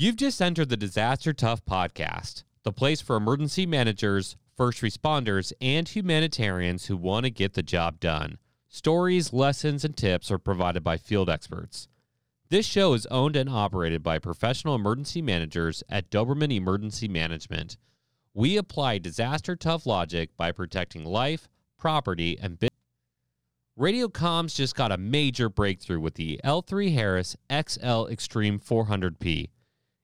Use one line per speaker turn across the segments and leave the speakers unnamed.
You've just entered the Disaster Tough podcast, the place for emergency managers, first responders, and humanitarians who want to get the job done. Stories, lessons, and tips are provided by field experts. This show is owned and operated by professional emergency managers at Doberman Emergency Management. We apply disaster tough logic by protecting life, property, and business. Radio comms just got a major breakthrough with the L3 Harris XL Extreme 400P.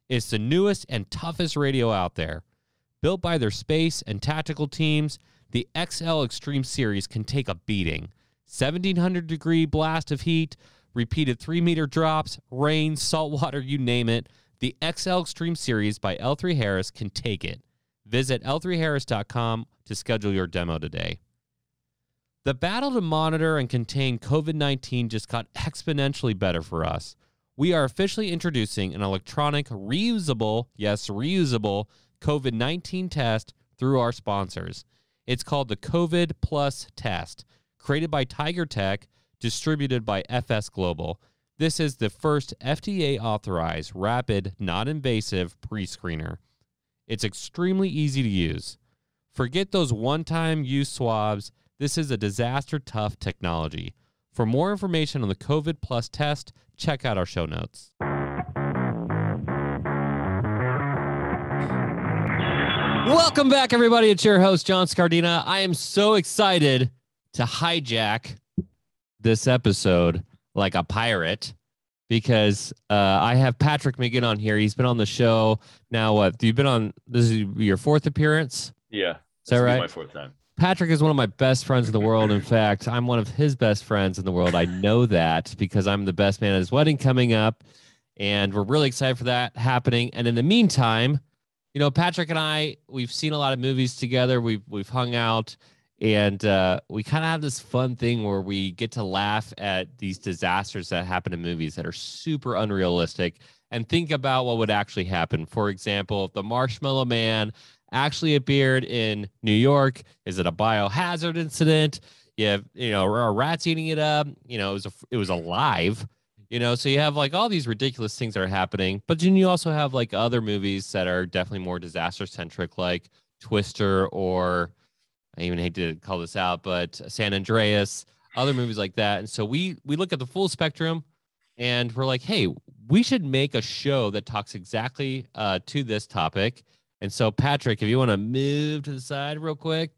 It's the newest and toughest radio out there. Built by their space and tactical teams, the XL Extreme series can take a beating. 1700 degree blast of heat, repeated 3 meter drops, rain, salt water, you name it. The XL Extreme series by L3 Harris can take it. Visit L3Harris.com to schedule your demo today. The battle to monitor and contain COVID 19 just got exponentially better for us. We are officially introducing an electronic, reusable, yes, reusable COVID 19 test through our sponsors. It's called the COVID Plus Test, created by Tiger Tech, distributed by FS Global. This is the first FDA authorized, rapid, non invasive pre screener. It's extremely easy to use. Forget those one time use swabs. This is a disaster tough technology. For more information on the COVID Plus test, check out our show notes. Welcome back, everybody. It's your host, John Scardina. I am so excited to hijack this episode like a pirate because uh, I have Patrick McGinn on here. He's been on the show now. What you've been on? This is your fourth appearance.
Yeah,
is that right?
My fourth time.
Patrick is one of my best friends in the world. In fact, I'm one of his best friends in the world. I know that because I'm the best man at his wedding coming up, and we're really excited for that happening. And in the meantime, you know, Patrick and I, we've seen a lot of movies together. We've we've hung out, and uh, we kind of have this fun thing where we get to laugh at these disasters that happen in movies that are super unrealistic, and think about what would actually happen. For example, if the Marshmallow Man actually appeared in New York, is it a biohazard incident? You have, you know, are rats eating it up? You know, it was a, it was alive you know so you have like all these ridiculous things that are happening but then you also have like other movies that are definitely more disaster centric like twister or i even hate to call this out but san andreas other movies like that and so we we look at the full spectrum and we're like hey we should make a show that talks exactly uh, to this topic and so patrick if you want to move to the side real quick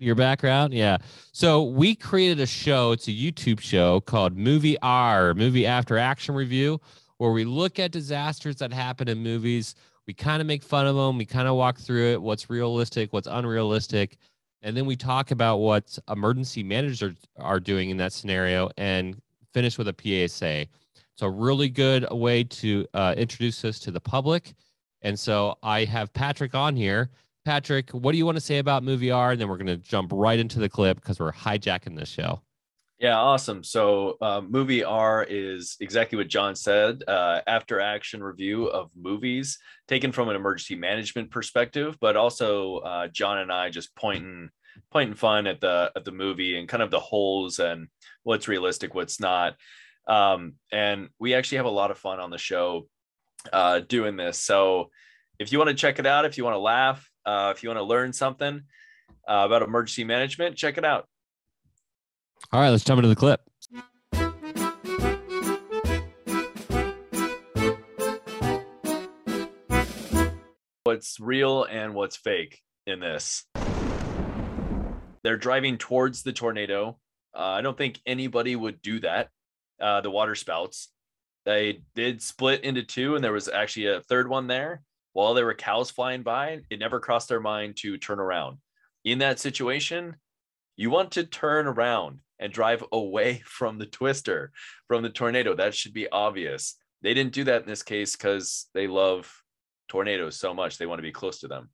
your background? Yeah. So we created a show it's a youtube show called movie r movie after action review where we look at disasters that happen in movies. We kind of make fun of them we kind of walk through it what's realistic what's unrealistic and then we talk about what emergency managers are doing in that scenario and finish with a psa it's a really good way to uh, introduce us to the public and so i have patrick on here Patrick, what do you want to say about Movie R? And then we're going to jump right into the clip because we're hijacking this show.
Yeah, awesome. So, uh, Movie R is exactly what John said uh, after action review of movies taken from an emergency management perspective, but also uh, John and I just pointing pointing fun at the at the movie and kind of the holes and what's realistic, what's not. Um, and we actually have a lot of fun on the show uh, doing this. So, if you want to check it out, if you want to laugh, uh, if you want to learn something uh, about emergency management, check it out.
All right, let's jump into the clip.
What's real and what's fake in this? They're driving towards the tornado. Uh, I don't think anybody would do that. Uh, the water spouts. They did split into two, and there was actually a third one there while there were cows flying by, it never crossed their mind to turn around. In that situation, you want to turn around and drive away from the twister, from the tornado. That should be obvious. They didn't do that in this case because they love tornadoes so much. They want to be close to them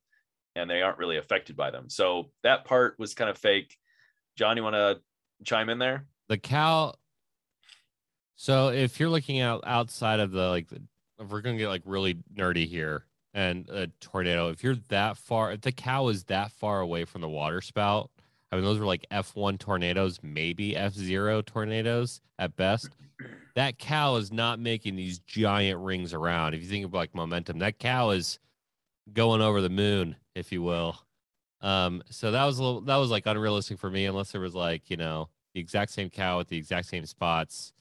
and they aren't really affected by them. So that part was kind of fake. John, you want to chime in there?
The cow. So if you're looking out outside of the like, if we're gonna get like really nerdy here, and a tornado, if you're that far, if the cow is that far away from the water spout, I mean, those were like F1 tornadoes, maybe F0 tornadoes at best. that cow is not making these giant rings around. If you think of like momentum, that cow is going over the moon, if you will. Um, so that was a little that was like unrealistic for me, unless there was like, you know, the exact same cow at the exact same spots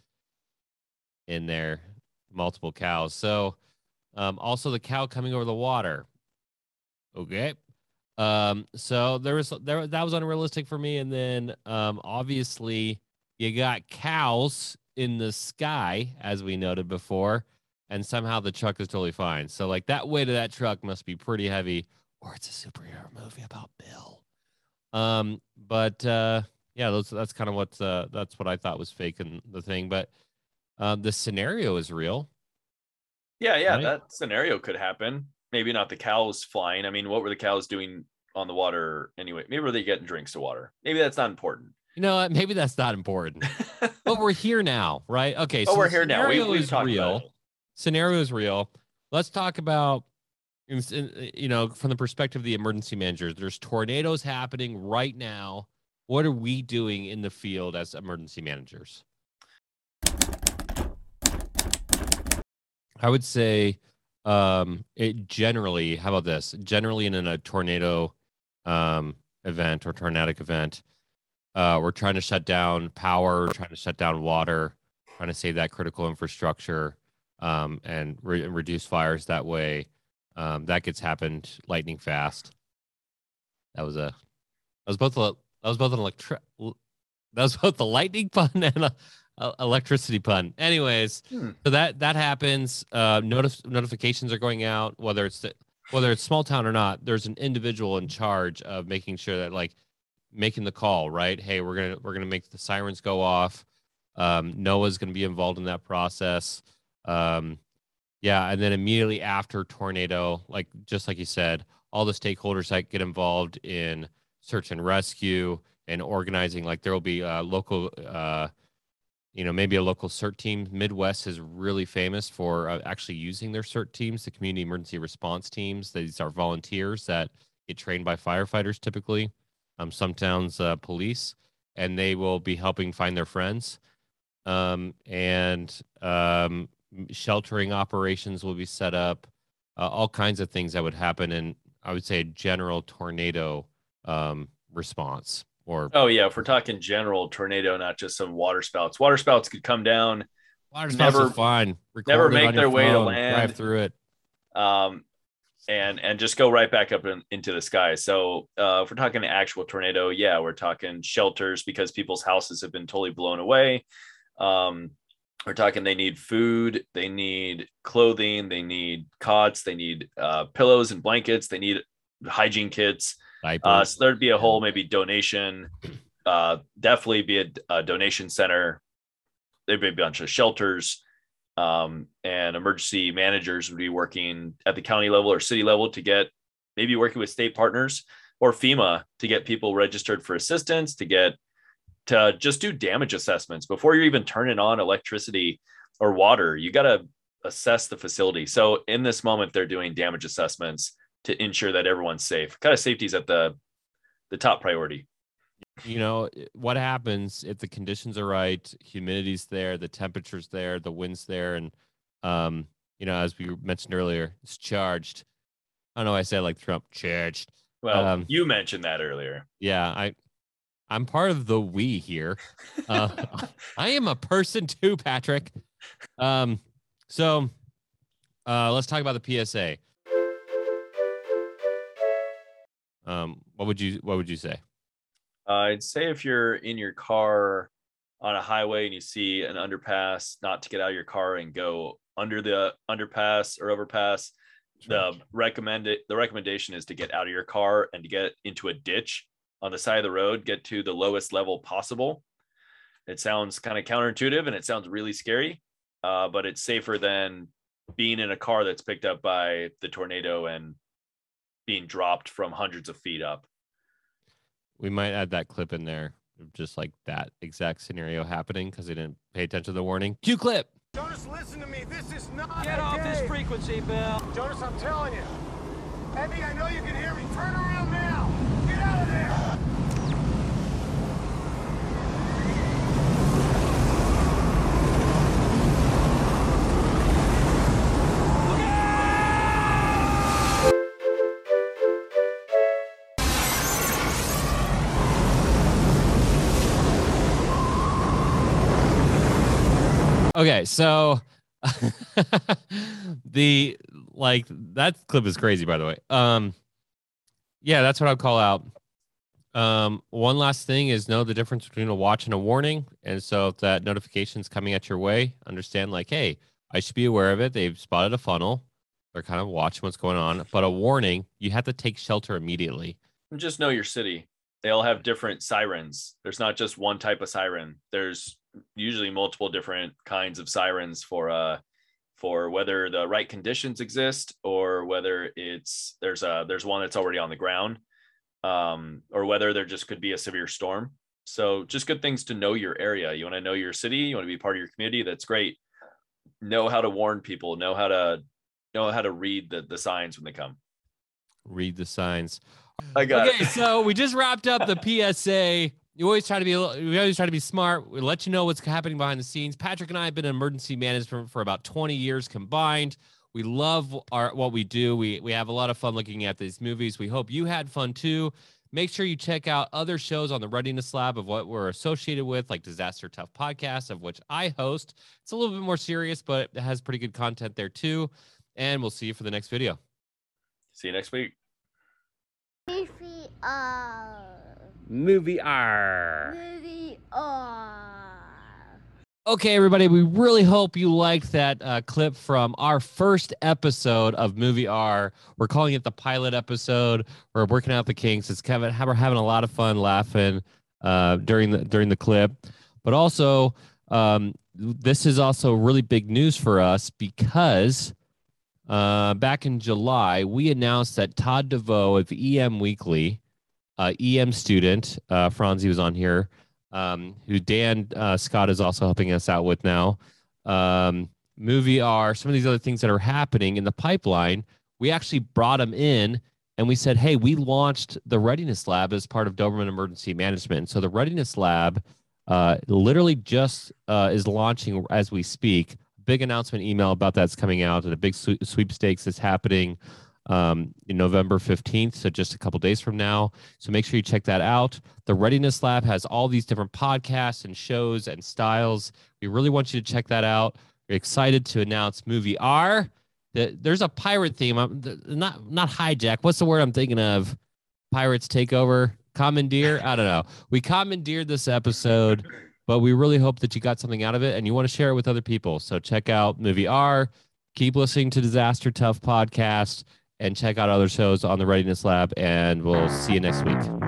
in there, multiple cows. So um, also the cow coming over the water. Okay. Um, so there was there that was unrealistic for me. And then um obviously you got cows in the sky, as we noted before, and somehow the truck is totally fine. So like that weight of that truck must be pretty heavy, or it's a superhero movie about Bill. Um, but uh yeah, those that's kind of what uh that's what I thought was fake in the thing. But um the scenario is real.
Yeah, yeah,
Right.
that scenario could happen. Maybe not the cows flying. I mean, what were the cows doing on the water anyway? Maybe were they getting drinks of water? Maybe that's not important.
You know? Maybe that's not important. but we're here now, right? Okay.
but
so
we're here now. We,
scenario
we've
is
talked
real. Scenario is real. Let's talk about, you know, from the perspective of the emergency managers. There's tornadoes happening right now. What are we doing in the field as emergency managers? I would say, um, it generally. How about this? Generally, in a tornado um, event or tornadic event, uh, we're trying to shut down power, trying to shut down water, trying to save that critical infrastructure um, and re- reduce fires that way. Um, that gets happened lightning fast. That was a that was both a that was both an electric that was both the lightning pun and a, a electricity pun. Anyways,
Hmm.
so that that happens. Uh, notif- notifications are going out, whether it's the, whether it's small town or not. There's an individual in charge of making sure that like making the call. Right? Hey, we're gonna we're gonna make the sirens go off. Um, NOAA's gonna be involved in that process. Um, yeah, and then immediately after tornado, like just like you said, all the stakeholders that get involved in search and rescue and organizing, like there will be uh, local, uh, you know, maybe a local CERT team. Midwest is really famous for uh, actually using their CERT teams, the community emergency response teams. These are volunteers that get trained by firefighters typically, um, some towns uh, police, and they will be helping find their friends. Um, and um, sheltering operations will be set up, uh, all kinds of things that would happen in, I would say, a general tornado um, response. Or
Oh yeah, if we're talking general tornado, not just some water spouts. Water spouts could come down,
water spouts
never-
are fine.
never
Record it
make their way to land.
Drive through it.
um, and and just go right back up in, into the sky. So uh, if we're talking actual tornado, yeah, we're talking shelters because people's houses have been totally blown away. Um, we're talking they need food, they need clothing, they need cots, they need uh, pillows and blankets, they need hygiene kits. Uh, so there'd be a whole maybe donation, uh, definitely be a, a donation center. There'd be a bunch of shelters, um, and emergency managers would be working at the county level or city level to get maybe working with state partners or FEMA to get people registered for assistance, to get to just do damage assessments before you're even turning on electricity or water. You got to assess the facility. So in this moment, they're doing damage assessments to ensure that everyone's safe. Kind of safety is at the the top priority.
you know what happens if the conditions are right humidity's there the temperature's there the wind's there and um you know as we mentioned earlier it's charged i don't know why i said like trump charged
Well,
Um,
you mentioned that earlier.
yeah i i'm part of the we here uh, i am a person too patrick um so uh let's talk about the psa um what would you what would you say
Uh, I'd say if you're in your car on a highway and you see an underpass, not to get out of your car and go under the underpass or overpass. The recommended the recommendation is to get out of your car and to get into a ditch on the side of the road, get to the lowest level possible. It sounds kind of counterintuitive and it sounds really scary, uh, but it's safer than being in a car that's picked up by the tornado and being dropped from hundreds of feet up.
We might add that clip in there, just like that exact scenario happening because they didn't pay attention to the warning. Cue clip.
Jonas, listen to me. This is not
Get
a
off
game.
this frequency, Bill.
Jonas, I'm telling you. Eddie, I know you can hear me. Turn around now.
Okay, so the like that clip is crazy, by the way. Um, yeah, that's what I'd call out. Um, one last thing is know the difference between a watch and a warning. And so if that notification's coming at your way, understand like, hey, I should be aware of it. They've spotted a funnel. They're kind of watching what's going on. But a warning, you have to take shelter immediately.
Just know your city. They all have different sirens. There's not just one type of siren. There's usually multiple different kinds of sirens for uh for whether the right conditions exist or whether it's there's a there's one that's already on the ground um or whether there just could be a severe storm so just good things to know your area you want to know your city you want to be part of your community that's great know how to warn people know how to know how to read the, the signs when they come
Read the signs.
i got
okay,
it
so we just wrapped up the PSA. You always try to be a little, we always try to be smart. We let you know what's happening behind the scenes. Patrick and I have been in emergency management for about 20 years combined. We love our what we do. We we have a lot of fun looking at these movies. We hope you had fun too. Make sure you check out other shows on the Readiness Lab of what we're associated with, like Disaster Tough Podcast, of which I host. It's a little bit more serious, but it has pretty good content there too. And we'll see you for the next video.
see you next week
uh,
Movie R.
Movie R.
Okay, everybody, we really hope you liked that uh, clip from our first episode of Movie R. We're calling it the pilot episode. We're working out the kinks. It's Kevin. We're having a lot of fun laughing uh, during the during the clip, but also um, this is also really big news for us because uh, back in July we announced that Todd DeVoe of EM Weekly, uh, EM student, uh, Franzi was on here um, who Dan uh, Scott is also helping us out with now. Um, movie are some of these other things that are happening in the pipeline. We actually brought him in and we said, hey, we launched the Readiness Lab as part of Doberman Emergency Management. So the Readiness Lab uh, literally just uh, is launching as we speak. Big announcement email about that's coming out and a big sweepstakes is happening um, in November 15th. So just a couple days from now. So make sure you check that out. The Readiness Lab has all these different podcasts and shows and styles. We really want you to check that out. We're excited to announce Movie R. The- There's a pirate theme. I'm, not not hijack. What's the word I'm thinking of? Pirates take over. Commandeer. I don't know. We commandeered this episode, but we really hope that you got something out of it and you want to share it with other people. So check out Movie R. Keep listening to Disaster Tough podcast and check out other shows on the Readiness Lab. And we'll see you next week.